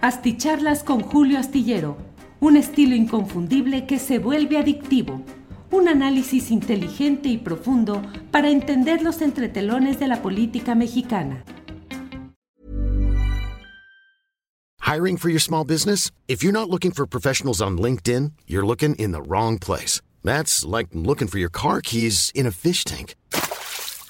Asticharlas con Julio Astillero, un estilo inconfundible que se vuelve adictivo. Un análisis inteligente y profundo para entender los entretelones de la política mexicana. Hiring for your small business? If you're not looking for professionals on LinkedIn, you're looking in the wrong place. That's like looking for your car keys in a fish tank.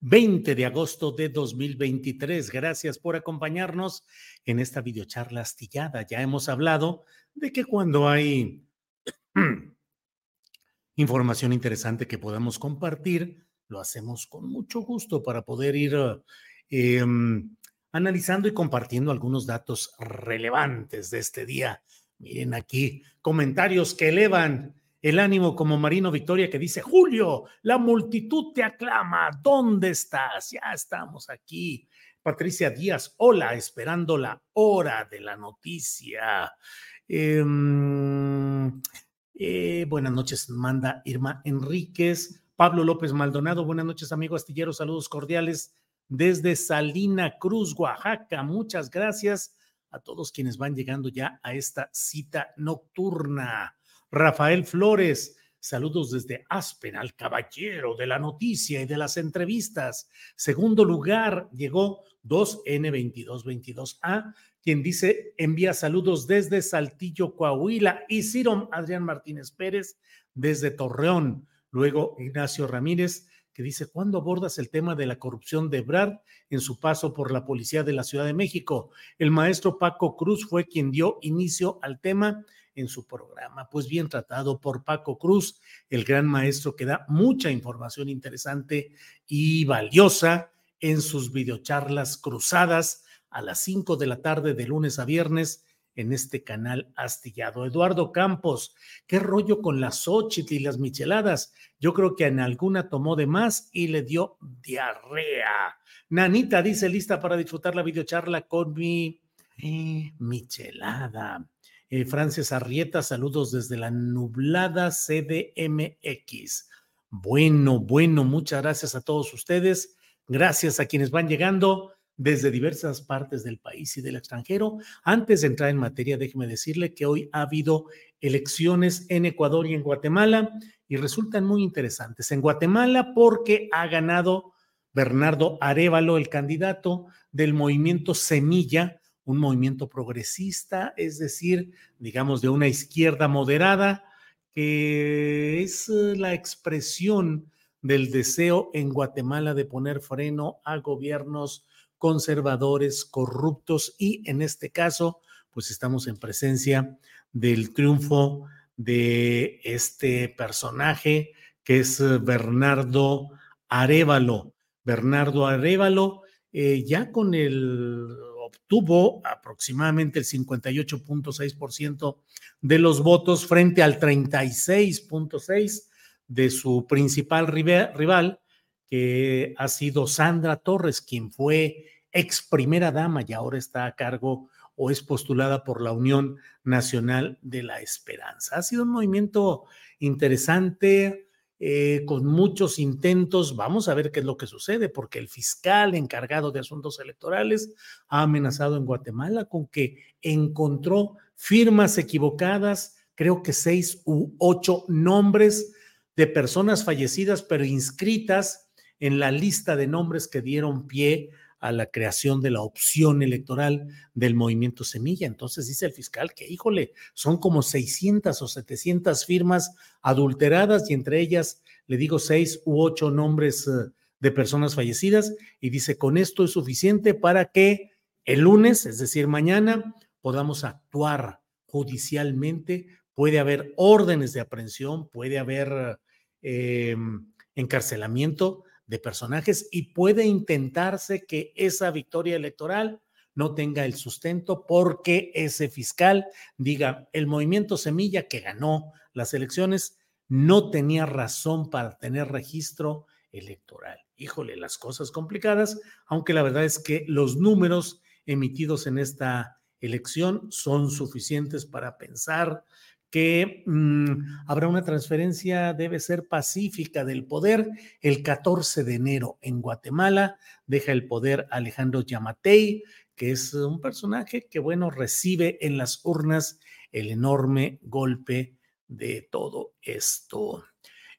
20 de agosto de 2023. Gracias por acompañarnos en esta videocharla astillada. Ya hemos hablado de que cuando hay información interesante que podamos compartir, lo hacemos con mucho gusto para poder ir eh, analizando y compartiendo algunos datos relevantes de este día. Miren aquí comentarios que elevan el ánimo como Marino Victoria que dice, Julio, la multitud te aclama, ¿dónde estás? Ya estamos aquí. Patricia Díaz, hola, esperando la hora de la noticia. Em, eh, buenas noches, manda Irma Enríquez. Pablo López Maldonado, buenas noches, amigo astillero. Saludos cordiales desde Salina Cruz, Oaxaca. Muchas gracias a todos quienes van llegando ya a esta cita nocturna. Rafael Flores, saludos desde Aspen, al caballero de la noticia y de las entrevistas. Segundo lugar llegó 2N2222A quien dice envía saludos desde Saltillo, Coahuila, y Ciro Adrián Martínez Pérez desde Torreón. Luego Ignacio Ramírez, que dice, ¿cuándo abordas el tema de la corrupción de Brad en su paso por la policía de la Ciudad de México? El maestro Paco Cruz fue quien dio inicio al tema en su programa. Pues bien tratado por Paco Cruz, el gran maestro que da mucha información interesante y valiosa en sus videocharlas cruzadas a las 5 de la tarde de lunes a viernes en este canal astillado. Eduardo Campos, ¿qué rollo con las Xochitl y las micheladas? Yo creo que en alguna tomó de más y le dio diarrea. Nanita dice lista para disfrutar la videocharla con mi eh, michelada. Eh, Frances Arrieta, saludos desde la nublada CDMX. Bueno, bueno, muchas gracias a todos ustedes. Gracias a quienes van llegando desde diversas partes del país y del extranjero. Antes de entrar en materia, déjeme decirle que hoy ha habido elecciones en Ecuador y en Guatemala y resultan muy interesantes. En Guatemala porque ha ganado Bernardo Arevalo, el candidato del movimiento Semilla, un movimiento progresista, es decir, digamos de una izquierda moderada, que es eh, la expresión del deseo en Guatemala de poner freno a gobiernos conservadores, corruptos y en este caso, pues estamos en presencia del triunfo de este personaje que es eh, Bernardo Arevalo. Bernardo Arevalo eh, ya con el obtuvo aproximadamente el 58.6% de los votos frente al 36.6% de su principal rival, que ha sido Sandra Torres, quien fue ex primera dama y ahora está a cargo o es postulada por la Unión Nacional de la Esperanza. Ha sido un movimiento interesante, eh, con muchos intentos. Vamos a ver qué es lo que sucede, porque el fiscal encargado de asuntos electorales ha amenazado en Guatemala con que encontró firmas equivocadas, creo que seis u ocho nombres de personas fallecidas, pero inscritas en la lista de nombres que dieron pie a la creación de la opción electoral del movimiento Semilla. Entonces dice el fiscal que, híjole, son como 600 o 700 firmas adulteradas y entre ellas, le digo, seis u ocho nombres eh, de personas fallecidas y dice, con esto es suficiente para que el lunes, es decir, mañana, podamos actuar judicialmente. Puede haber órdenes de aprehensión, puede haber eh, encarcelamiento de personajes y puede intentarse que esa victoria electoral no tenga el sustento porque ese fiscal diga, el movimiento Semilla que ganó las elecciones no tenía razón para tener registro electoral. Híjole, las cosas complicadas, aunque la verdad es que los números emitidos en esta elección son suficientes para pensar que mm, habrá una transferencia, debe ser pacífica del poder. El 14 de enero en Guatemala deja el poder Alejandro Yamatei, que es un personaje que, bueno, recibe en las urnas el enorme golpe de todo esto.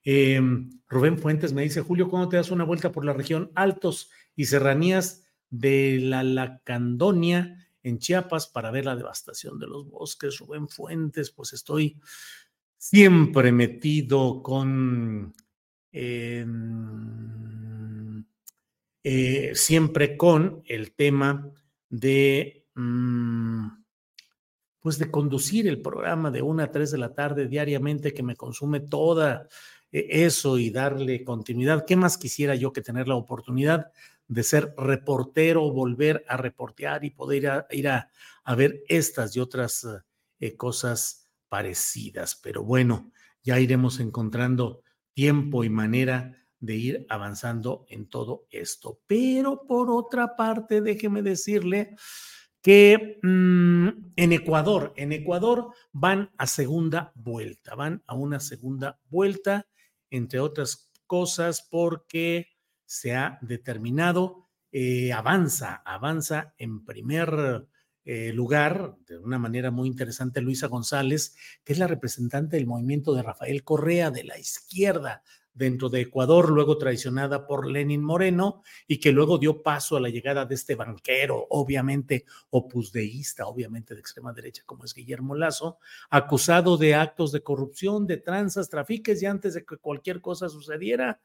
Em, Rubén Fuentes me dice, Julio, ¿cómo te das una vuelta por la región Altos y Serranías de la Lacandonia en Chiapas para ver la devastación de los bosques? Rubén Fuentes, pues estoy siempre metido con... Em, eh, siempre con el tema de... Mm, pues de conducir el programa de una a tres de la tarde diariamente que me consume toda e-, eso y darle continuidad. ¿Qué más quisiera yo que tener la oportunidad de ser reportero, volver a reportear y poder ir a, ver estas y otras eh, cosas parecidas? Pero bueno, ya iremos encontrando tiempo y manera de ir avanzando en todo esto. Pero por otra parte, déjeme decirle que mm, en Ecuador, en Ecuador van a segunda vuelta, van a una segunda vuelta entre otras cosas, porque se ha determinado, eh, avanza, avanza en primer eh, lugar, de una manera muy interesante, Luisa González, que es la representante del movimiento de Rafael Correa de la izquierda dentro de Ecuador, luego traicionada por Lenin Moreno y que luego dio paso a la llegada de este banquero, obviamente opusdeísta, obviamente de extrema derecha, como es Guillermo Lazo, acusado de actos de corrupción, de tranzas, trafiques y antes de que cualquier cosa sucediera,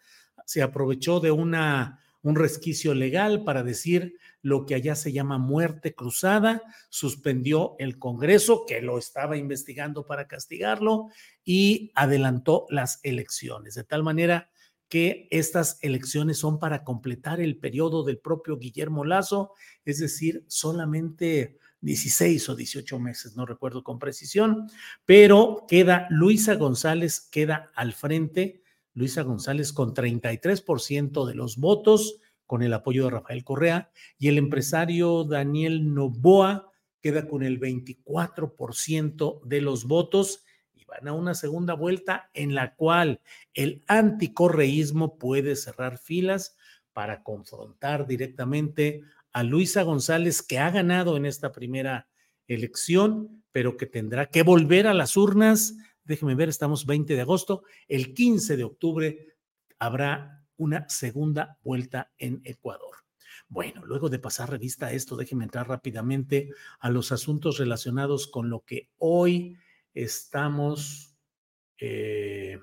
se aprovechó de una un resquicio legal para decir lo que allá se llama muerte cruzada, suspendió el Congreso, que lo estaba investigando para castigarlo, y adelantó las elecciones, de tal manera que estas elecciones son para completar el periodo del propio Guillermo Lazo, es decir, solamente 16 o 18 meses, no recuerdo con precisión, pero queda Luisa González, queda al frente Luisa González con 33% de los votos, con el apoyo de Rafael Correa, y el empresario Daniel Novoa queda con el 24% de los votos y van a una segunda vuelta en la cual el anticorreísmo puede cerrar filas para confrontar directamente a Luisa González, que ha ganado en esta primera elección, pero que tendrá que volver a las urnas déjeme ver, estamos 20 de agosto, el 15 de octubre habrá una segunda vuelta en Ecuador. Bueno, luego de pasar revista a esto, déjeme entrar rápidamente a los asuntos relacionados con lo que hoy estamos, eh,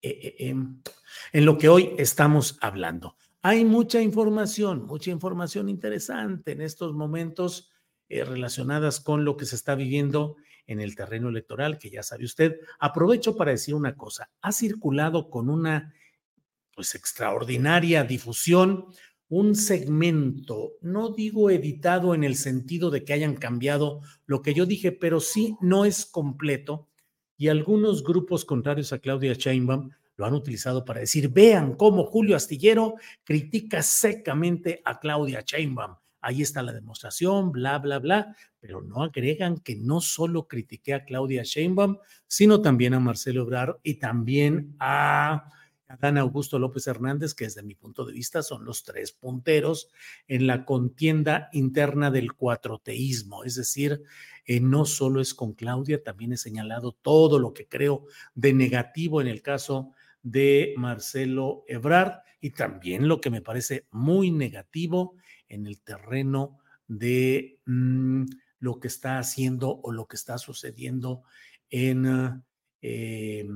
eh, eh, em, en lo que hoy estamos hablando. Hay mucha información, mucha información interesante en estos momentos relacionadas con lo que se está viviendo en el terreno electoral, que ya sabe usted. Aprovecho para decir una cosa, ha circulado con una pues extraordinaria difusión un segmento, no digo editado en el sentido de que hayan cambiado lo que yo dije, pero sí no es completo y algunos grupos contrarios a Claudia Sheinbaum lo han utilizado para decir, vean cómo Julio Astillero critica secamente a Claudia Sheinbaum ahí está la demostración, bla, bla, bla, pero no agregan que no solo critiqué a Claudia Sheinbaum, sino también a Marcelo Obrar y también a Dan Augusto López Hernández, que desde mi punto de vista son los tres punteros en la contienda interna del cuatroteísmo, es decir, eh, no solo es con Claudia, también he señalado todo lo que creo de negativo en el caso de Marcelo Ebrard y también lo que me parece muy negativo en el terreno de mm, lo que está haciendo o lo que está sucediendo en, eh,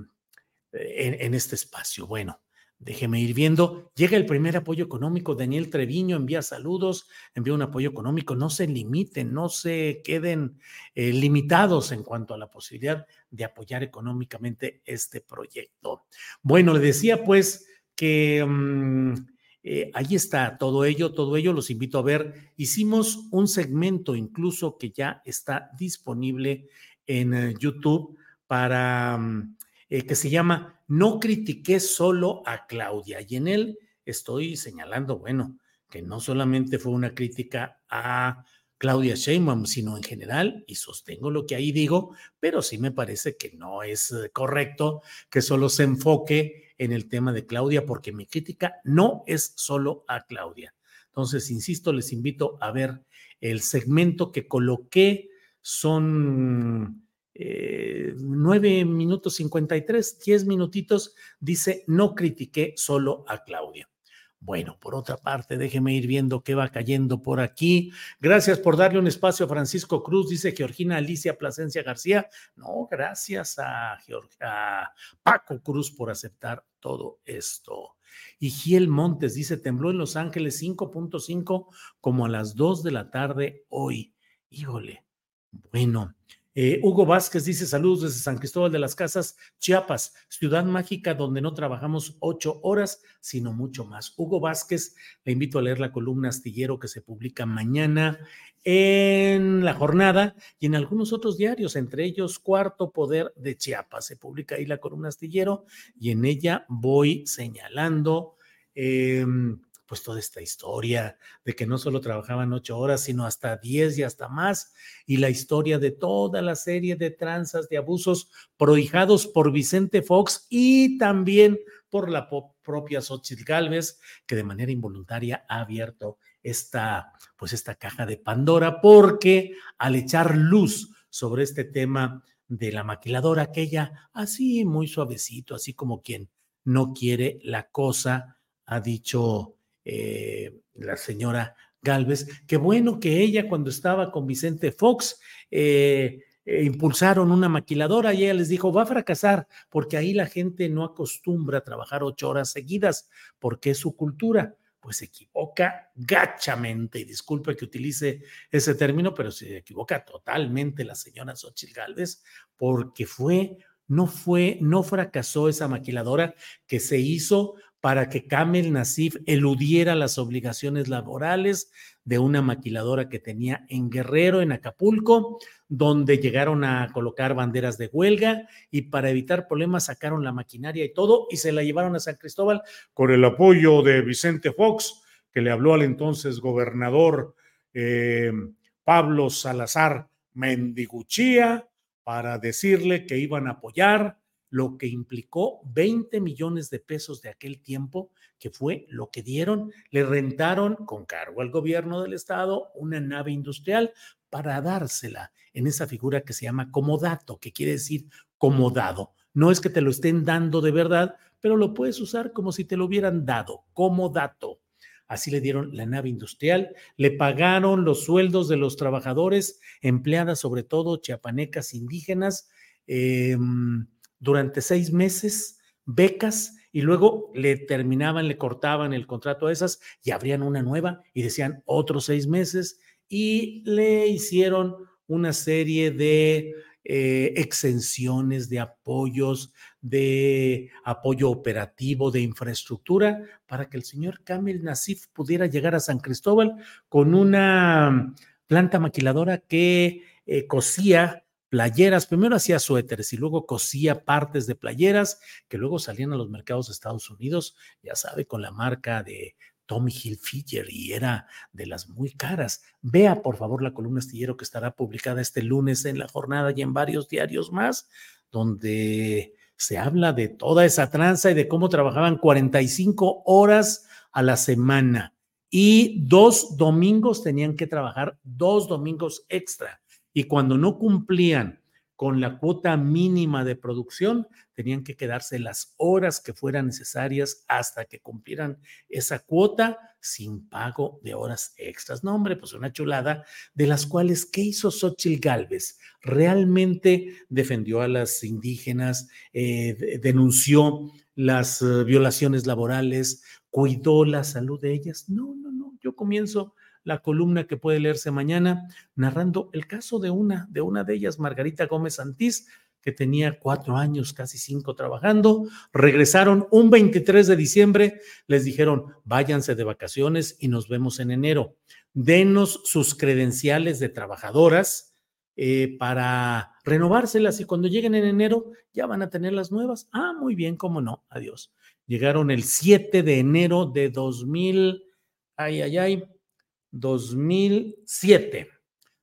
en, este espacio. Bueno, déjeme ir viendo. Llega el primer apoyo económico. Daniel Treviño envía saludos, envía un apoyo económico. No se limiten, no se queden eh, limitados en cuanto a la posibilidad de apoyar económicamente este proyecto. Bueno, le decía pues que mm, eh, ahí está todo ello, todo ello los invito a ver. Hicimos un segmento incluso que ya está disponible en eh, YouTube para mm, eh, que se llama No critiqué solo a Claudia y en él estoy señalando, bueno, que no solamente fue una crítica a Claudia Sheinbaum, sino en general, y sostengo lo que ahí digo, pero sí me parece que no es eh, correcto que solo se enfoque en el tema de Claudia, porque mi crítica no es solo a Claudia. Entonces, insisto, les invito a ver el segmento que coloqué, son eh, nueve minutos cincuenta y tres, diez minutitos, dice, no critiqué solo a Claudia. Bueno, por otra parte, déjeme ir viendo qué va cayendo por aquí. Gracias por darle un espacio a Francisco Cruz, dice Georgina Alicia Plasencia García. No, gracias a, a Paco Cruz por aceptar todo esto. Y Giel Montes dice, tembló en Los Ángeles 5.5 como a las 2 de la tarde hoy. Híjole. Bueno, eh, Hugo Vázquez dice saludos desde San Cristóbal de las Casas, Chiapas, ciudad mágica donde no trabajamos ocho horas, sino mucho más. Hugo Vázquez, le invito a leer la columna astillero que se publica mañana en la jornada y en algunos otros diarios, entre ellos Cuarto Poder de Chiapas. Se publica ahí la columna astillero y en ella voy señalando. Em, pues toda esta historia de que no solo trabajaban ocho horas, sino hasta diez y hasta más, y la historia de toda la serie de tranzas, de abusos prohijados por Vicente Fox y también por la propia Xochitl Galvez, que de manera involuntaria ha abierto esta, pues esta caja de Pandora, porque al echar luz sobre este tema de la maquiladora, aquella así muy suavecito, así como quien no quiere la cosa, ha dicho eh, la señora Galvez, que bueno que ella cuando estaba con Vicente Fox, eh, eh, impulsaron una maquiladora y ella les dijo, va a fracasar porque ahí la gente no acostumbra a trabajar ocho horas seguidas porque es su cultura. Pues se equivoca gachamente, y disculpe que utilice ese término, pero se equivoca totalmente la señora Xochitl Galvez porque fue, no fue, no fracasó esa maquiladora que se hizo para que Kamel Nasif eludiera las obligaciones laborales de una maquiladora que tenía en Guerrero, en Acapulco, donde llegaron a colocar banderas de huelga y para evitar problemas sacaron la maquinaria y todo y se la llevaron a San Cristóbal con el apoyo de Vicente Fox, que le habló al entonces gobernador eh, Pablo Salazar Mendiguchía para decirle que iban a apoyar lo que implicó 20 millones de pesos de aquel tiempo, que fue lo que dieron, le rentaron con cargo al gobierno del estado una nave industrial para dársela en esa figura que se llama comodato, que quiere decir comodado. No es que te lo estén dando de verdad, pero lo puedes usar como si te lo hubieran dado, comodato. Así le dieron la nave industrial, le pagaron los sueldos de los trabajadores, empleadas sobre todo chiapanecas indígenas, eh, durante seis meses becas y luego le terminaban, le cortaban el contrato a esas y abrían una nueva y decían otros seis meses y le hicieron una serie de eh, exenciones, de apoyos, de apoyo operativo, de infraestructura, para que el señor Kamel Nasif pudiera llegar a San Cristóbal con una planta maquiladora que eh, cosía playeras, primero hacía suéteres y luego cosía partes de playeras que luego salían a los mercados de Estados Unidos, ya sabe, con la marca de Tommy Hilfiger y era de las muy caras. Vea por favor la columna astillero que estará publicada este lunes en la jornada y en varios diarios más, donde se habla de toda esa tranza y de cómo trabajaban 45 horas a la semana y dos domingos tenían que trabajar, dos domingos extra y cuando no cumplían con la cuota mínima de producción, tenían que quedarse las horas que fueran necesarias hasta que cumplieran esa cuota sin pago de horas extras. No, hombre, pues una chulada, de las cuales, ¿qué hizo Xochitl Galvez? Realmente defendió a las indígenas, eh, denunció las uh, violaciones laborales, cuidó la salud de ellas. No, no, no, yo comienzo la columna que puede leerse mañana, narrando el caso de una, de una de ellas, Margarita Gómez Santís, que tenía cuatro años, casi cinco trabajando. Regresaron un 23 de diciembre, les dijeron, váyanse de vacaciones y nos vemos en enero. Denos sus credenciales de trabajadoras eh, para renovárselas y cuando lleguen en enero ya van a tener las nuevas. Ah, muy bien, cómo no, adiós. Llegaron el 7 de enero de 2000, ay, ay, ay, 2007,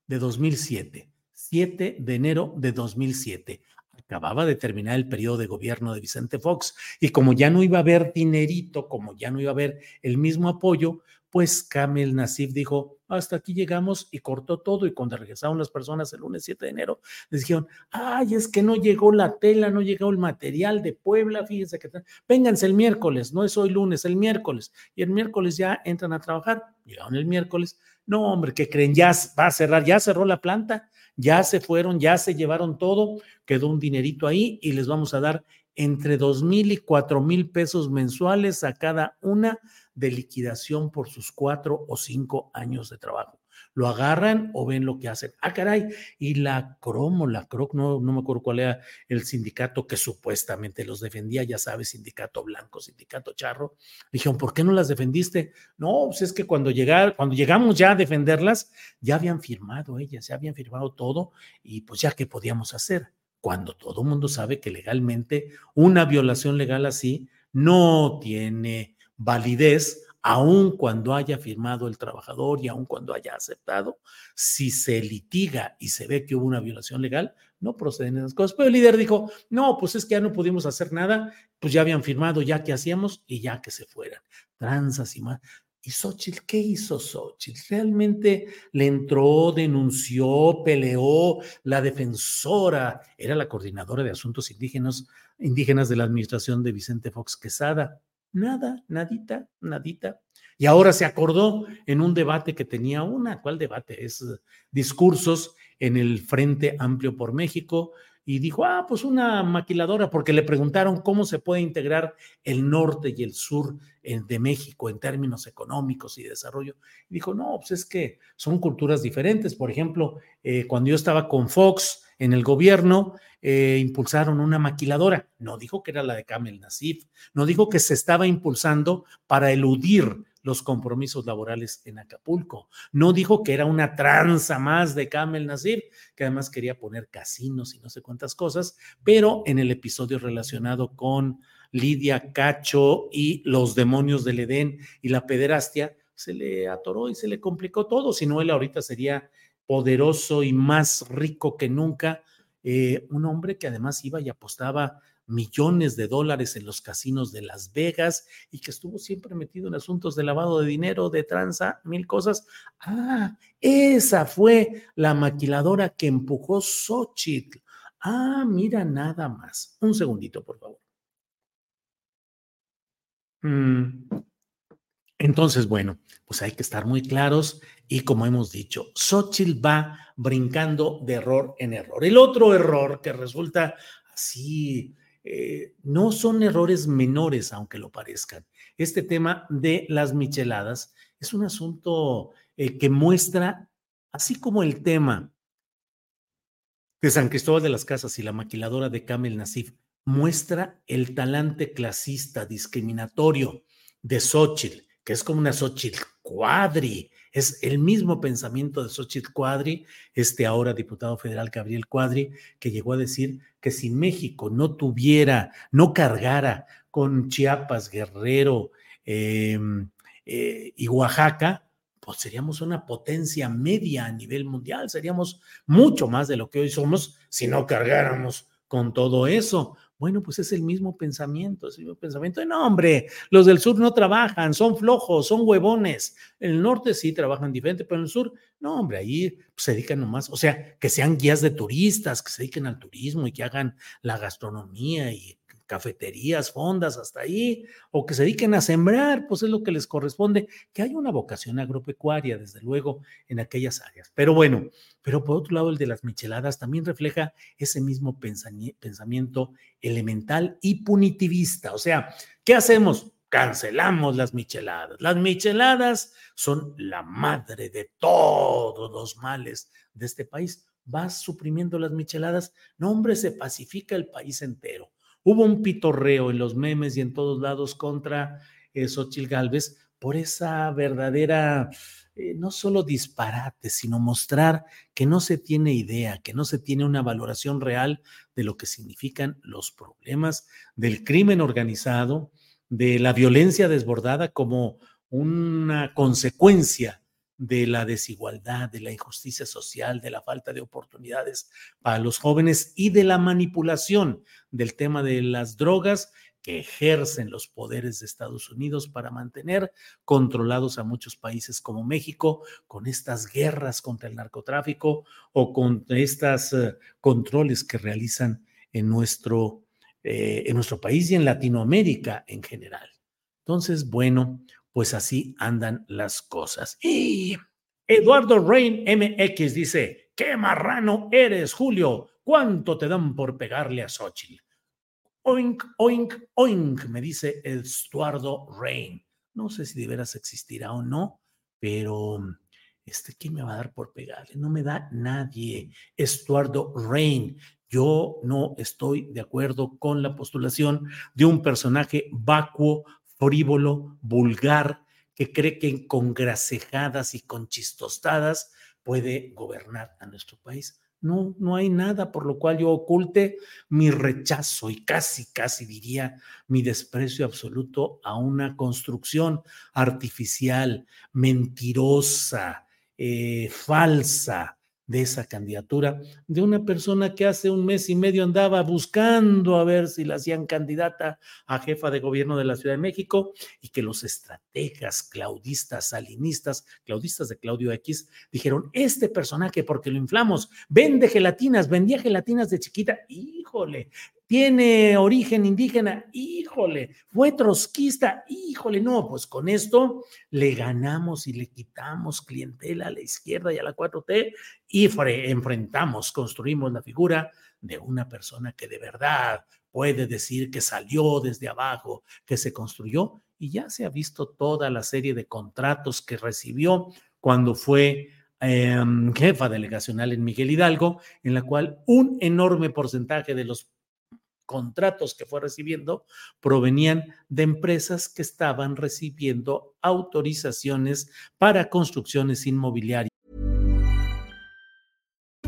de 2007, 7 de enero de 2007. Acababa de terminar el periodo de gobierno de Vicente Fox y como ya no iba a haber dinerito, como ya no iba a haber el mismo apoyo, pues Kamel Nasif dijo, hasta aquí llegamos y cortó todo y cuando regresaron las personas el lunes 7 de enero, les dijeron, ay, es que no llegó la tela, no llegó el material de Puebla, fíjense que, vénganse el miércoles, no es hoy lunes, el miércoles, y el miércoles ya entran a trabajar, llegaron el miércoles, no hombre, ¿qué creen? Ya va a cerrar, ya cerró la planta, ya se fueron, ya se llevaron todo, quedó un dinerito ahí y les vamos a dar entre dos mil y cuatro mil pesos mensuales a cada una de liquidación por sus cuatro o cinco años de trabajo. Lo agarran o ven lo que hacen. Ah, caray, y la Cromo, la CROC, no, no me acuerdo cuál era el sindicato que supuestamente los defendía, ya sabes, sindicato blanco, sindicato charro. Dijeron, ¿por qué no las defendiste? No, pues es que cuando, llegar, cuando llegamos ya a defenderlas, ya habían firmado ellas, ya habían firmado todo y pues ya qué podíamos hacer cuando todo el mundo sabe que legalmente una violación legal así no tiene validez, aun cuando haya firmado el trabajador y aun cuando haya aceptado, si se litiga y se ve que hubo una violación legal, no proceden esas cosas. Pero el líder dijo, no, pues es que ya no pudimos hacer nada, pues ya habían firmado, ya que hacíamos y ya que se fueran. Tranzas y más. ¿Y Xochitl qué hizo Xochitl? ¿Realmente le entró, denunció, peleó? La defensora era la coordinadora de asuntos indígenas, indígenas de la administración de Vicente Fox Quesada. Nada, nadita, nadita. Y ahora se acordó en un debate que tenía una, ¿cuál debate? Es discursos en el Frente Amplio por México, y dijo, ah, pues una maquiladora, porque le preguntaron cómo se puede integrar el norte y el sur de México en términos económicos y desarrollo. Y dijo, no, pues es que son culturas diferentes. Por ejemplo, eh, cuando yo estaba con Fox en el gobierno, eh, impulsaron una maquiladora. No dijo que era la de Kamel Nasif, no dijo que se estaba impulsando para eludir los compromisos laborales en Acapulco. No dijo que era una tranza más de Kamel Nasir, que además quería poner casinos y no sé cuántas cosas, pero en el episodio relacionado con Lidia Cacho y los demonios del Edén y la pederastia, se le atoró y se le complicó todo, si no él ahorita sería poderoso y más rico que nunca, eh, un hombre que además iba y apostaba millones de dólares en los casinos de Las Vegas y que estuvo siempre metido en asuntos de lavado de dinero, de tranza, mil cosas. Ah, esa fue la maquiladora que empujó Xochitl. Ah, mira nada más. Un segundito, por favor. Mm. Entonces, bueno, pues hay que estar muy claros y como hemos dicho, Xochitl va brincando de error en error. El otro error que resulta así eh, no son errores menores, aunque lo parezcan. Este tema de las micheladas es un asunto eh, que muestra, así como el tema de San Cristóbal de las Casas y la maquiladora de Kamel Nasif, muestra el talante clasista discriminatorio de Xochitl, que es como una Xochitl cuadri, es el mismo pensamiento de Xochitl Cuadri, este ahora diputado federal Gabriel Cuadri, que llegó a decir que si México no tuviera, no cargara con Chiapas, Guerrero em, eh, y Oaxaca, pues seríamos una potencia media a nivel mundial, seríamos mucho más de lo que hoy somos si no cargáramos con todo eso. Bueno, pues es el mismo pensamiento, es el mismo pensamiento. No, hombre, los del sur no trabajan, son flojos, son huevones. En el norte sí trabajan diferente, pero en el sur, no, hombre, ahí pues, se dedican nomás, o sea, que sean guías de turistas, que se dediquen al turismo y que hagan la gastronomía y cafeterías, fondas, hasta ahí, o que se dediquen a sembrar, pues es lo que les corresponde, que hay una vocación agropecuaria, desde luego, en aquellas áreas. Pero bueno, pero por otro lado, el de las micheladas también refleja ese mismo pensamiento elemental y punitivista. O sea, ¿qué hacemos? Cancelamos las micheladas. Las micheladas son la madre de todos los males de este país. Vas suprimiendo las micheladas, no hombre, se pacifica el país entero. Hubo un pitorreo en los memes y en todos lados contra eh, Xochitl Galvez por esa verdadera, eh, no solo disparate, sino mostrar que no se tiene idea, que no se tiene una valoración real de lo que significan los problemas del crimen organizado, de la violencia desbordada como una consecuencia de la desigualdad, de la injusticia social, de la falta de oportunidades para los jóvenes y de la manipulación del tema de las drogas que ejercen los poderes de Estados Unidos para mantener controlados a muchos países como México con estas guerras contra el narcotráfico o con estos eh, controles que realizan en nuestro, eh, en nuestro país y en Latinoamérica en general. Entonces, bueno, pues así andan las cosas. Y Eduardo Rain MX dice, qué marrano eres, Julio. ¿Cuánto te dan por pegarle a Xochitl? Oink, oink, oink, me dice Eduardo Rain. No sé si de veras existirá o no, pero este, ¿quién me va a dar por pegarle? No me da nadie. Estuardo Rain. Yo no estoy de acuerdo con la postulación de un personaje vacuo, vulgar, que cree que con grasejadas y con chistostadas puede gobernar a nuestro país. No, no hay nada por lo cual yo oculte mi rechazo y casi, casi diría mi desprecio absoluto a una construcción artificial, mentirosa, eh, falsa, de esa candidatura, de una persona que hace un mes y medio andaba buscando a ver si la hacían candidata a jefa de gobierno de la Ciudad de México y que los estrategas claudistas, salinistas, claudistas de Claudio X, dijeron, este personaje, porque lo inflamos, vende gelatinas, vendía gelatinas de chiquita, híjole, tiene origen indígena, híjole, fue trotskista, híjole, no, pues con esto le ganamos y le quitamos clientela a la izquierda y a la 4T y enfrentamos, construimos la figura de una persona que de verdad puede decir que salió desde abajo, que se construyó y ya se ha visto toda la serie de contratos que recibió cuando fue em, jefa delegacional en Miguel Hidalgo, en la cual un enorme porcentaje de los contratos que fue recibiendo provenían de empresas que estaban recibiendo autorizaciones para construcciones inmobiliarias.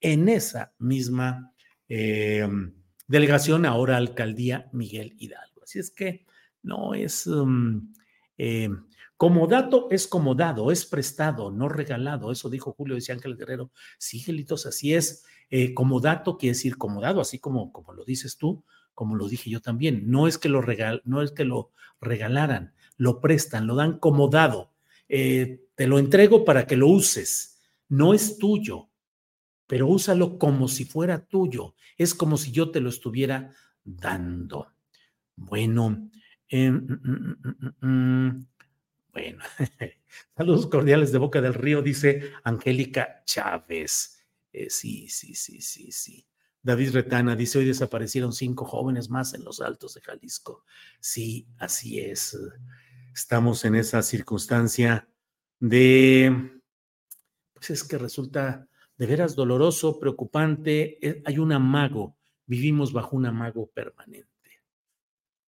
en esa misma eh, delegación, ahora alcaldía Miguel Hidalgo. Así es que no es um, eh, como dato, es como dado, es prestado, no regalado. Eso dijo Julio, decía Ángel Guerrero. Sí, Gelitos, así es. Eh, como dato quiere decir como dado, así como, como lo dices tú, como lo dije yo también. No es que lo, regal, no es que lo regalaran, lo prestan, lo dan como dado. te lo entrego para que lo uses. No es tuyo, pero úsalo como si fuera tuyo. Es como si yo te lo estuviera dando. Bueno, em, mm, mm, mm, bueno, saludos cordiales de Boca del Río, dice Angélica Chávez. Eh, sí, sí, sí, sí, sí. David Retana dice, hoy desaparecieron cinco jóvenes más en los altos de Jalisco. Sí, así es. Estamos en esa circunstancia de, pues es que resulta de veras doloroso, preocupante. Eh, hay un amago, vivimos bajo un amago permanente.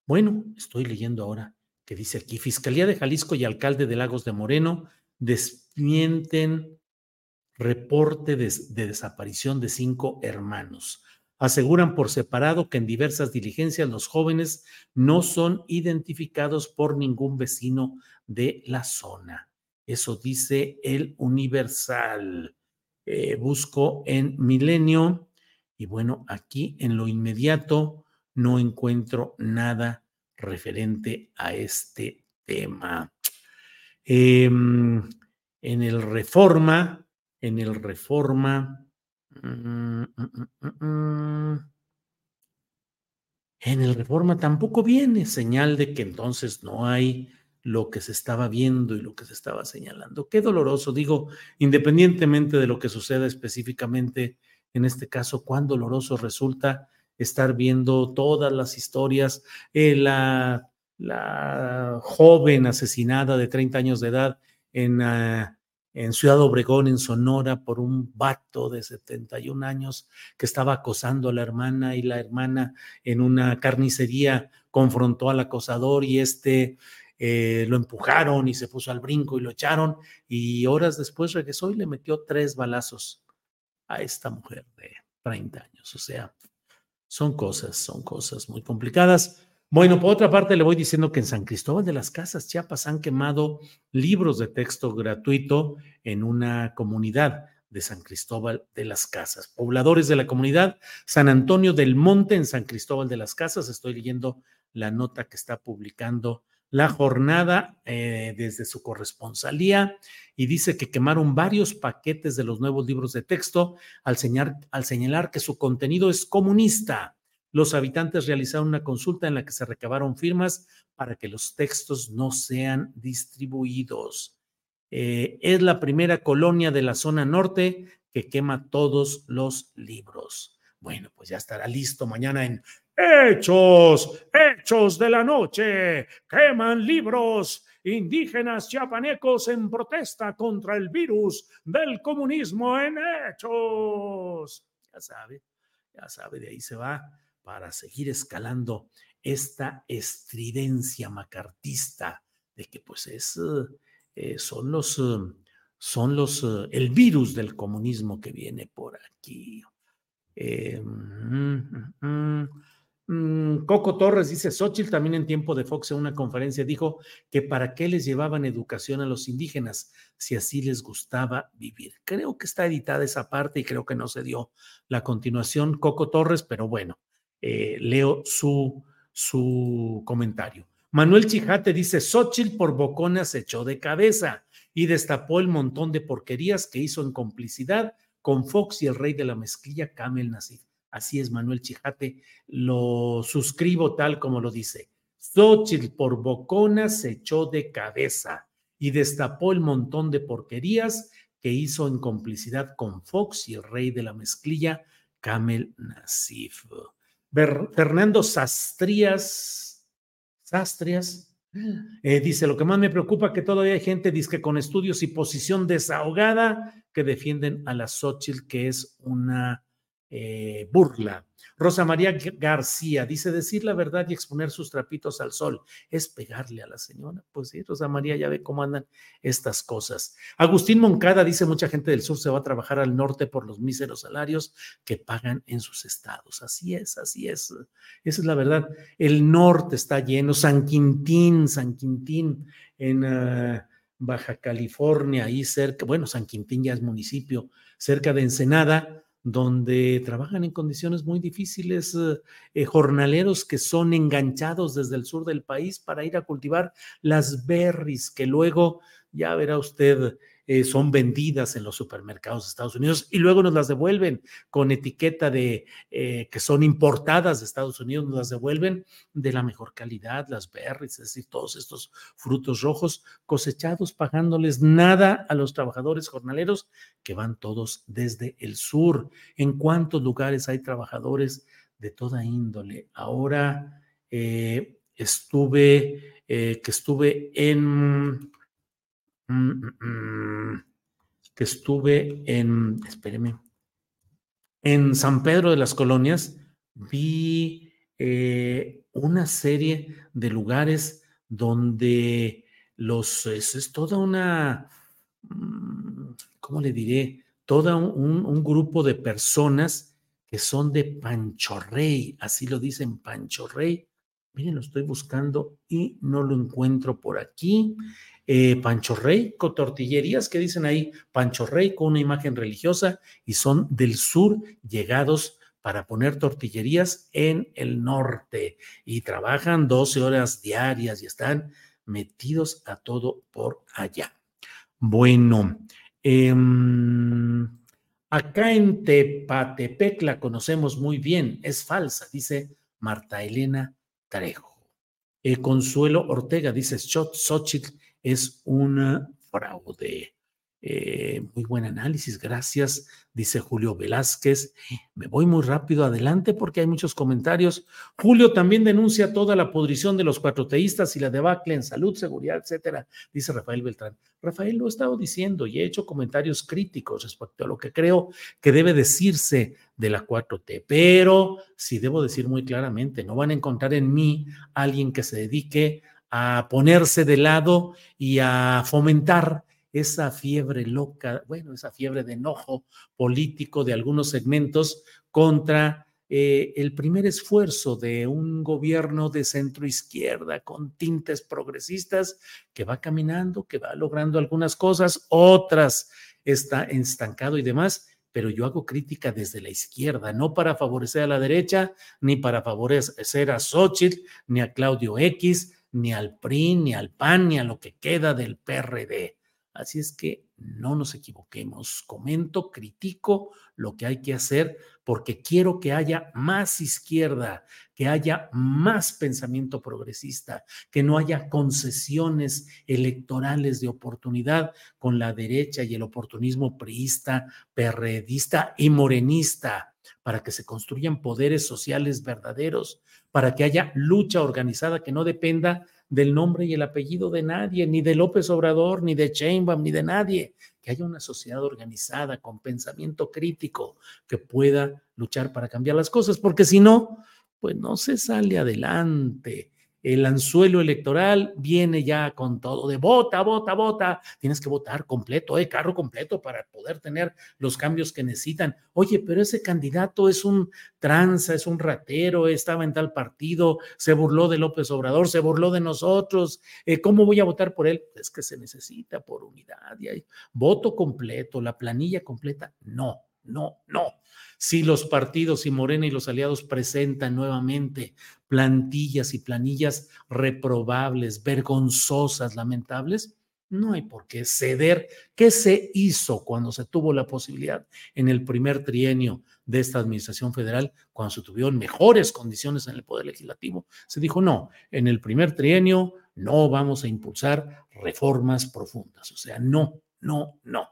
Bueno, estoy leyendo ahora que dice aquí, Fiscalía de Jalisco y alcalde de Lagos de Moreno desmienten reporte de, desaparición de cinco hermanos. Aseguran por separado que en diversas diligencias los jóvenes no son identificados por ningún vecino de la zona. Eso dice el Universal. Eh, busco en Milenio y bueno, aquí en lo inmediato no encuentro nada referente a este tema. Em, en el Reforma, en el Reforma, mm, mm, mm, en el Reforma tampoco viene señal de que entonces no hay lo que se estaba viendo y lo que se estaba señalando. Qué doloroso, digo, independientemente de lo que suceda específicamente en este caso, cuán doloroso resulta estar viendo todas las historias, eh, la, joven asesinada de 30 años de edad en, ah, en Ciudad Obregón, en Sonora, por un vato de 71 años que estaba acosando a la hermana y la hermana en una carnicería confrontó al acosador y este eh, lo empujaron y se puso al brinco y lo echaron y horas después regresó y le metió tres balazos a esta mujer de 30 años. O sea, son cosas, son cosas muy complicadas. Bueno, por otra parte, le voy diciendo que en San Cristóbal de las Casas, Chiapas, han quemado libros de texto gratuito en una comunidad de San Cristóbal de las Casas. Pobladores de la comunidad San Antonio del Monte en San Cristóbal de las Casas. Estoy leyendo la nota que está publicando la jornada eh, desde su corresponsalía y dice que quemaron varios paquetes de los nuevos libros de texto al, al señalar que su contenido es comunista. Los habitantes realizaron una consulta en la que se recabaron firmas para que los textos no sean distribuidos. Eh, es la primera colonia de la zona norte que quema todos los libros. Bueno, pues ya estará listo mañana en Hechos, hechos de la noche, queman libros. Indígenas chiapanecos en protesta contra el virus del comunismo en hechos. Ya sabe, ya sabe, de ahí se va para seguir escalando esta estridencia macartista de que pues es, eh, son los, son los, el virus del comunismo que viene por aquí. Eh, mm, mm, mm. Mm, Coco Torres dice, Xochitl también en tiempo de Fox en una conferencia dijo que para qué les llevaban educación a los indígenas si así les gustaba vivir. Creo que está editada esa parte y creo que no se dio la continuación Coco Torres, pero bueno, eh, leo su, su comentario. Manuel Chijate dice, Xochitl por bocona se echó de cabeza y destapó el montón de porquerías que hizo en complicidad con Fox y el rey de la mezclilla, Camel Nasif. Así es, Manuel Chijate, lo suscribo tal como lo dice. Xochitl por bocona se echó de cabeza y destapó el montón de porquerías que hizo en complicidad con Fox y el rey de la mezclilla, Camel Nasif. Fernando Sastrias, Sastrias, eh, dice, lo que más me preocupa que todavía hay gente dice, con estudios y posición desahogada que defienden a la Xochitl, que es una eh, burla. Rosa María García dice decir la verdad y exponer sus trapitos al sol es pegarle a la señora. Pues sí, Rosa María ya ve cómo andan estas cosas. Agustín Moncada dice mucha gente del sur se va a trabajar al norte por los míseros salarios que pagan en sus estados. Así es, así es. Esa es la verdad. El norte está lleno. San Quintín, San Quintín en ah, Baja California, ahí cerca, bueno, San Quintín ya es municipio, cerca de Ensenada donde trabajan en condiciones muy difíciles, eh, jornaleros que son enganchados desde el sur del país para ir a cultivar las berries, que luego, ya verá usted, eh, son vendidas en los supermercados de Estados Unidos y luego nos las devuelven con etiqueta de eh, que son importadas de Estados Unidos, nos las devuelven de la mejor calidad, las berries, es decir, todos estos frutos rojos cosechados, pagándoles nada a los trabajadores jornaleros que van todos desde el sur. ¿En cuántos lugares hay trabajadores de toda índole? Ahora eh, estuve, que estuve en Mm, mm, mm. que estuve en, espéreme, en San Pedro de las Colonias, vi eh, una serie de lugares donde los, es, toda una, ¿cómo le diré? Todo un, un, grupo de personas que son de Pancho Rey, así lo dicen Pancho Rey. Miren, lo estoy buscando y no lo encuentro por aquí. Eh, Pancho Rey, con tortillerías que dicen ahí Pancho Rey con una imagen religiosa y son del sur llegados para poner tortillerías en el norte y trabajan 12 horas diarias y están metidos a todo por allá. Bueno, em, acá en Tepatepec la conocemos muy bien, es falsa, dice Marta Elena Trejo. Eh, Consuelo Ortega dice Xochitl es un fraude. Eh, muy buen análisis, gracias, dice Julio Velázquez. Me voy muy rápido adelante porque hay muchos comentarios. Julio también denuncia toda la podrición de los cuatroteístas y la debacle en salud, seguridad, etcétera, dice Rafael Beltrán. Rafael lo he estado diciendo y he hecho comentarios críticos respecto a lo que creo que debe decirse de la 4T, pero sí debo decir muy claramente, no van a encontrar en mí alguien que se dedique a ponerse de lado y a fomentar esa fiebre loca, bueno, esa fiebre de enojo político de algunos segmentos contra eh, el primer esfuerzo de un gobierno de centro izquierda con tintes progresistas que va caminando, que va logrando algunas cosas, otras está estancado y demás, pero yo hago crítica desde la izquierda, no para favorecer a la derecha, ni para favorecer a Xochitl, ni a Claudio X, ni al PRI, ni al PAN, ni a lo que queda del PRD. Así es que no nos equivoquemos. Comento, critico lo que hay que hacer porque quiero que haya más izquierda, que haya más pensamiento progresista, que no haya concesiones electorales de oportunidad con la derecha y el oportunismo priista, perredista y morenista para que se construyan poderes sociales verdaderos, para que haya lucha organizada que no dependa del nombre y el apellido de nadie, ni de López Obrador, ni de Sheinbaum, ni de nadie, que haya una sociedad organizada con pensamiento crítico que pueda luchar para cambiar las cosas, porque si no, pues no se sale adelante el anzuelo electoral viene ya con todo de vota, vota, vota. Tienes que votar completo, eh, carro completo para poder tener los cambios que necesitan. Oye, pero ese candidato es un tranza, es un ratero, estaba en tal partido, se burló de López Obrador, se burló de nosotros. Eh, ¿Cómo voy a votar por él? Es que se necesita por unidad. Y hay voto completo, la planilla completa. No, no, no. Si los partidos y Morena y los aliados presentan nuevamente plantillas y planillas reprobables, vergonzosas, lamentables, no hay por qué ceder. ¿Qué se hizo cuando se tuvo la posibilidad en el primer trienio de esta administración federal, cuando se tuvieron mejores condiciones en el Poder Legislativo? Se dijo, no, en el primer trienio no vamos a impulsar reformas profundas. O sea, no, no, no.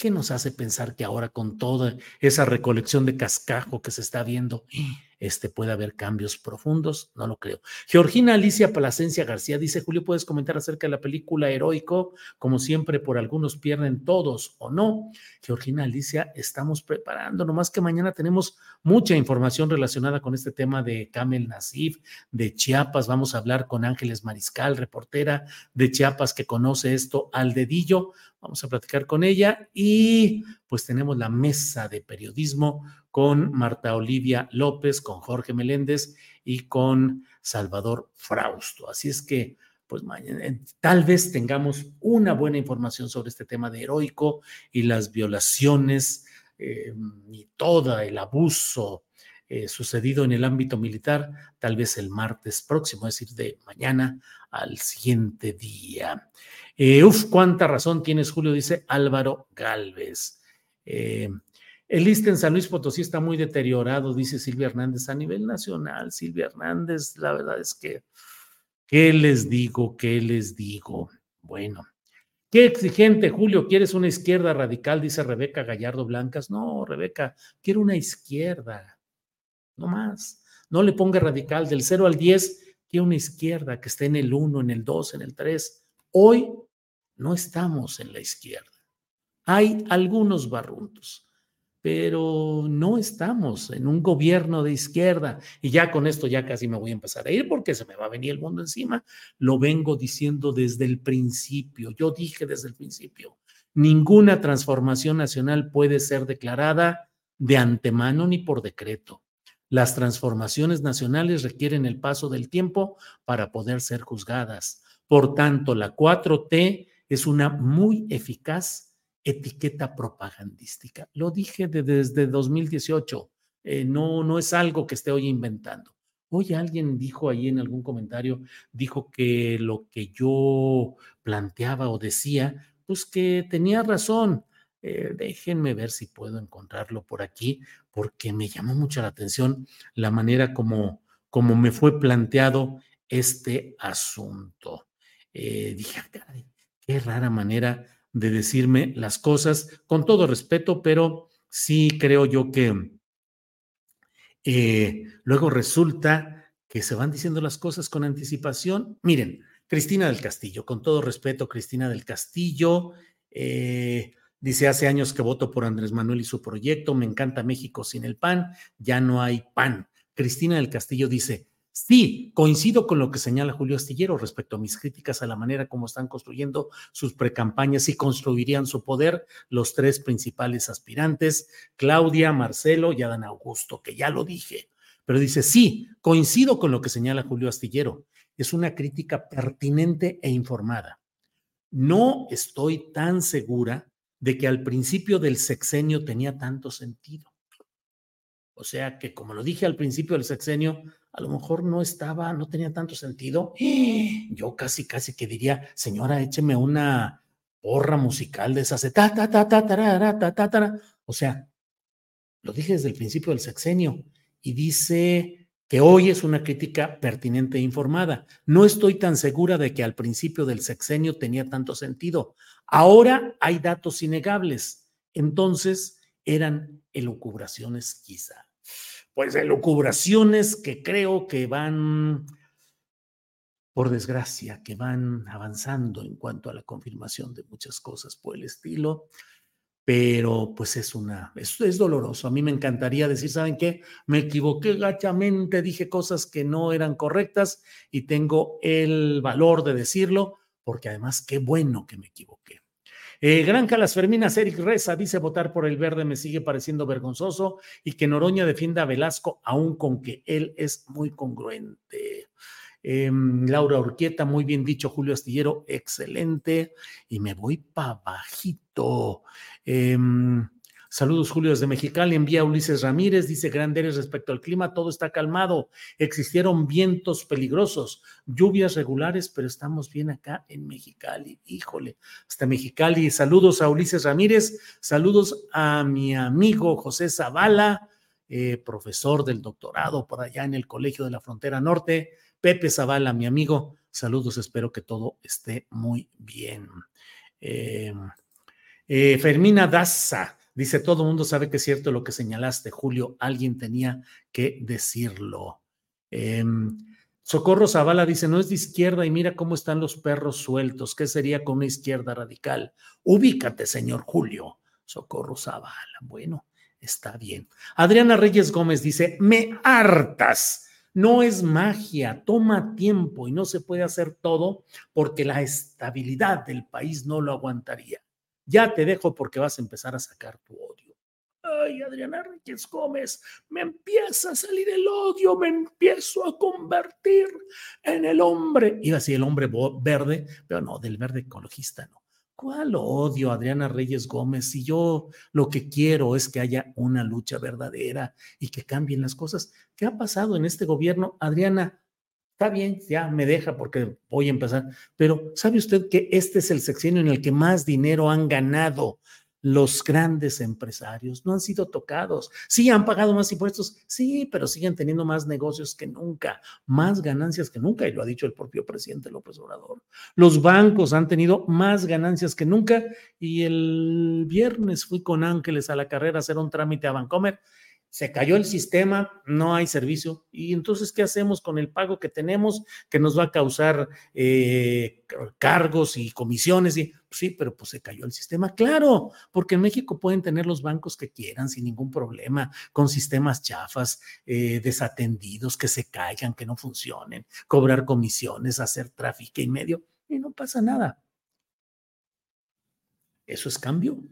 ¿Qué nos hace pensar que ahora con toda esa recolección de cascajo que se está viendo, este, puede haber cambios profundos? No lo creo. Georgina Alicia Plasencia García dice, Julio, ¿puedes comentar acerca de la película Heroico? Como siempre, por algunos pierden todos o no. Georgina Alicia, estamos preparando, nomás que mañana tenemos mucha información relacionada con este tema de Camel Nasif, de Chiapas. Vamos a hablar con Ángeles Mariscal, reportera de Chiapas que conoce esto al dedillo Vamos a platicar con ella y pues tenemos la mesa de periodismo con Marta Olivia López, con Jorge Meléndez y con Salvador Frausto. Así es que pues mañana, eh, tal vez tengamos una buena información sobre este tema de heroico y las violaciones eh, y todo el abuso eh, sucedido en el ámbito militar, tal vez el martes próximo, es decir, de mañana al siguiente día. Eh, uf, cuánta razón tienes, Julio, dice Álvaro Galvez. El liste en San Luis Potosí está muy deteriorado, dice Silvia Hernández, a nivel nacional. Silvia Hernández, la verdad es que, ¿qué les digo? ¿Qué les digo? Bueno, Qué exigente, Julio, ¿quieres una izquierda radical? Dice Rebeca Gallardo Blancas. No, Rebeca, quiero una izquierda no más. No le ponga radical del 0 al 10, que una izquierda que esté en el 1, en el 2, en el 3. Hoy no estamos en la izquierda. Hay algunos barruntos, pero no estamos en un gobierno de izquierda. Y ya con esto ya casi me voy a empezar a ir porque se me va a venir el mundo encima. Lo vengo diciendo desde el principio. Yo dije desde el principio, ninguna transformación nacional puede ser declarada de antemano ni por decreto. Las transformaciones nacionales requieren el paso del tiempo para poder ser juzgadas. Por tanto, la 4T es una muy eficaz etiqueta propagandística. Lo dije desde 2018. Eh, no, no es algo que esté hoy inventando. Hoy alguien dijo ahí en algún comentario, dijo que lo que yo planteaba o decía, pues que tenía razón. Eh, déjenme ver si puedo encontrarlo por aquí, porque me llamó mucho la atención la manera como, como me fue planteado este asunto. Eh, dije, ah, qué rara manera de decirme las cosas, con todo respeto, pero sí creo yo que eh, luego resulta que se van diciendo las cosas con anticipación. Miren, Cristina del Castillo, con todo respeto, Cristina del Castillo, eh, Dice, hace años que voto por Andrés Manuel y su proyecto, me encanta México sin el pan, ya no hay pan. Cristina del Castillo dice, sí, coincido con lo que señala Julio Astillero respecto a mis críticas a la manera como están construyendo sus precampañas y construirían su poder los tres principales aspirantes, Claudia, Marcelo y Adán Augusto, que ya lo dije. Pero dice, sí, coincido con lo que señala Julio Astillero. Es una crítica pertinente e informada. No estoy tan segura de que al principio del sexenio tenía tanto sentido. O sea que, como lo dije al principio del sexenio, a lo mejor no estaba, no tenía tanto sentido. Yo casi, casi que diría, señora, écheme una porra musical de esas. Ta, ta, ta, ta, ta, ta, ta, ta. O sea, lo dije desde el principio del sexenio y dice que hoy es una crítica pertinente e informada. No estoy tan segura de que al principio del sexenio tenía tanto sentido. Ahora hay datos innegables. Entonces eran elucubraciones quizá. Pues elucubraciones que creo que van, por desgracia, que van avanzando en cuanto a la confirmación de muchas cosas por el estilo pero pues es una, es, es, doloroso. A mí me encantaría decir, ¿saben qué? Me equivoqué gachamente, dije cosas que no eran correctas y tengo el valor de decirlo, porque además qué bueno que me equivoqué. Eh, Granja Ferminas, Eric Reza dice votar por el verde me sigue pareciendo vergonzoso y que Noroña defienda a Velasco, aun con que él es muy congruente. Em, Laura Urquieta, muy bien dicho, Julio Astillero, excelente. Y me voy para bajito. Em, saludos, Julio, desde Mexicali. Envía Ulises Ramírez, dice Granderes respecto al clima, todo está calmado. Existieron vientos peligrosos, lluvias regulares, pero estamos bien acá en Mexicali. Híjole, hasta Mexicali. Saludos a Ulises Ramírez, saludos a mi amigo José Zavala. Eh, profesor del doctorado por allá en el Colegio de la Frontera Norte. Pepe Zavala, mi amigo, saludos, espero que todo esté muy bien. Eh, eh, Fermina Daza dice, todo el mundo sabe que es cierto lo que señalaste, Julio, alguien tenía que decirlo. Em, Socorro Zavala dice, no es de izquierda y mira cómo están los perros sueltos, ¿qué sería con una izquierda radical? Ubícate, señor Julio. Socorro Zavala, bueno, está bien. Adriana Reyes Gómez dice, me hartas no es magia, toma tiempo y no se puede hacer todo porque la estabilidad del país no lo aguantaría. Ya te dejo porque vas a empezar a sacar tu odio. Ay, Adriana Ríquez Gómez, me empieza a salir el odio, me empiezo a convertir en el hombre. Iba a decir el hombre verde, pero no, del verde ecologista no ¿Cuál odio, Adriana Reyes Gómez? Si yo lo que quiero es que haya una lucha verdadera y que cambien las cosas. ¿Qué ha pasado en este gobierno? Adriana, está bien, ya me deja porque voy a empezar, pero ¿sabe usted que este es el sexenio en el que más dinero han ganado los grandes empresarios no han sido tocados. Sí, han pagado más impuestos, sí, pero siguen teniendo más negocios que nunca, más ganancias que nunca, y lo ha dicho el propio presidente López Obrador. Los bancos han tenido más ganancias que nunca, y el viernes fui con Ángeles a la carrera a hacer un trámite a Bancomer se cayó el sistema, no hay servicio. Y entonces, ¿qué hacemos con el pago que tenemos que nos va a causar eh, cargos y comisiones? Y, sí, pero pues se cayó el sistema. Claro, porque en México pueden tener los bancos que quieran sin ningún problema, con sistemas chafas, eh, desatendidos, que se caigan, que no funcionen, cobrar comisiones, hacer tráfico y medio, y no pasa nada. Eso es cambio.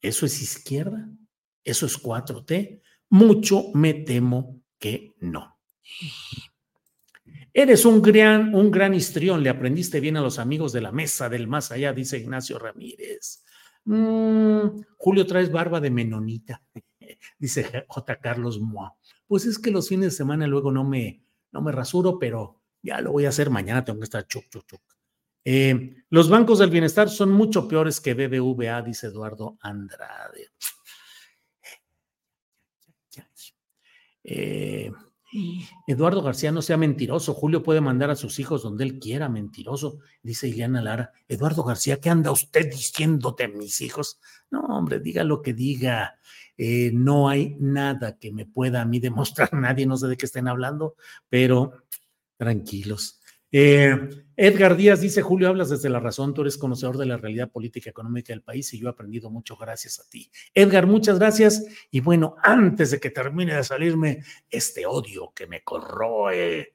Eso es izquierda. Eso es 4T. Mucho me temo que no. Eres un gran, un gran histrión, le aprendiste bien a los amigos de la mesa del más allá, dice Ignacio Ramírez. Mm, Julio traes barba de menonita, dice J. Carlos Moa. Pues es que los fines de semana luego no me, no me rasuro, pero ya lo voy a hacer mañana, tengo que estar chuc, chuc, chuc. Eh, los bancos del bienestar son mucho peores que BBVA, dice Eduardo Andrade. Eh, Eduardo García no sea mentiroso. Julio puede mandar a sus hijos donde él quiera, mentiroso. Dice Ileana Lara. Eduardo García, ¿qué anda usted diciéndote, mis hijos? No, hombre, diga lo que diga. Eh, no hay nada que me pueda a mí demostrar. Nadie, no sé de qué estén hablando, pero tranquilos. Eh, Edgar Díaz dice, Julio, hablas desde la razón, tú eres conocedor de la realidad política económica del país y yo he aprendido mucho gracias a ti. Edgar, muchas gracias. Y bueno, antes de que termine de salirme este odio que me corroe,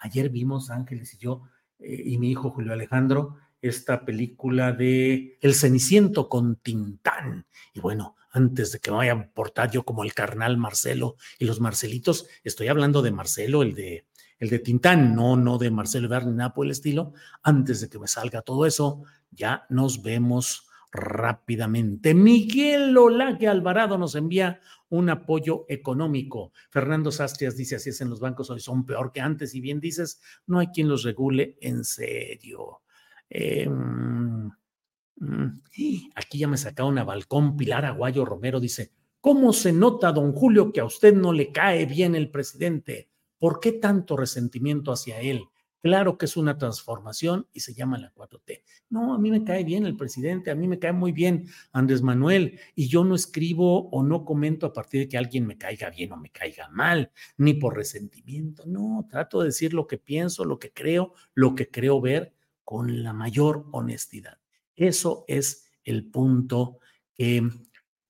ayer vimos Ángeles y yo eh, y mi hijo Julio Alejandro esta película de El Ceniciento con Tintán. Y bueno, antes de que me vaya a portar yo como el carnal Marcelo y los Marcelitos, estoy hablando de Marcelo, el de el de Tintán, no, no de Marcelo Ebrard ni nada por el estilo. Antes de que me salga todo eso, ya nos vemos rápidamente. Miguel Olaque Alvarado nos envía un apoyo económico. Fernando Sastrias dice, así es en los bancos, hoy son peor que antes, y bien dices, no hay quien los regule en serio. Em, mm, aquí ya me saca una balcón, Pilar Aguayo Romero dice, ¿cómo se nota, don Julio, que a usted no le cae bien el presidente? ¿Por qué tanto resentimiento hacia él? Claro que es una transformación y se llama la 4T. No, a mí me cae bien el presidente, a mí me cae muy bien Andrés Manuel y yo no escribo o no comento a partir de que alguien me caiga bien o me caiga mal, ni por resentimiento. No, trato de decir lo que pienso, lo que creo, lo que creo ver con la mayor honestidad. Eso es el punto que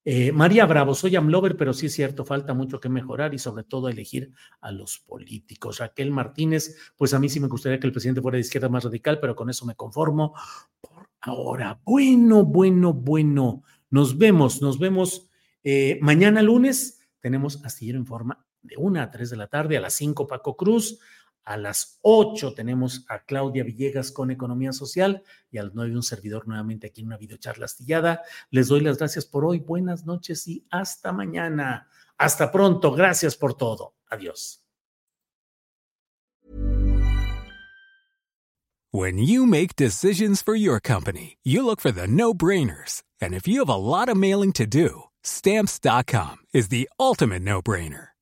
eh, María Bravo, soy Amlover, pero sí es cierto, falta mucho que mejorar y sobre todo elegir a los políticos. Raquel Martínez, pues a mí sí me gustaría que el presidente fuera de izquierda más radical, pero con eso me conformo por ahora. Bueno, bueno, bueno. Nos vemos, nos vemos eh, mañana lunes. Tenemos Astillero en Forma de una a tres de la tarde, a las cinco Paco Cruz, a las 8 tenemos a Claudia Villegas con Economía Social y a las 9 un servidor nuevamente aquí en una videocharla astillada. Les doy las gracias por hoy. Buenas noches y hasta mañana. Hasta pronto. Gracias por todo. Adiós. When you make decisions for your company, you look for the no-brainers. And if you have a lot of mailing to do, stamps.com is the ultimate no-brainer.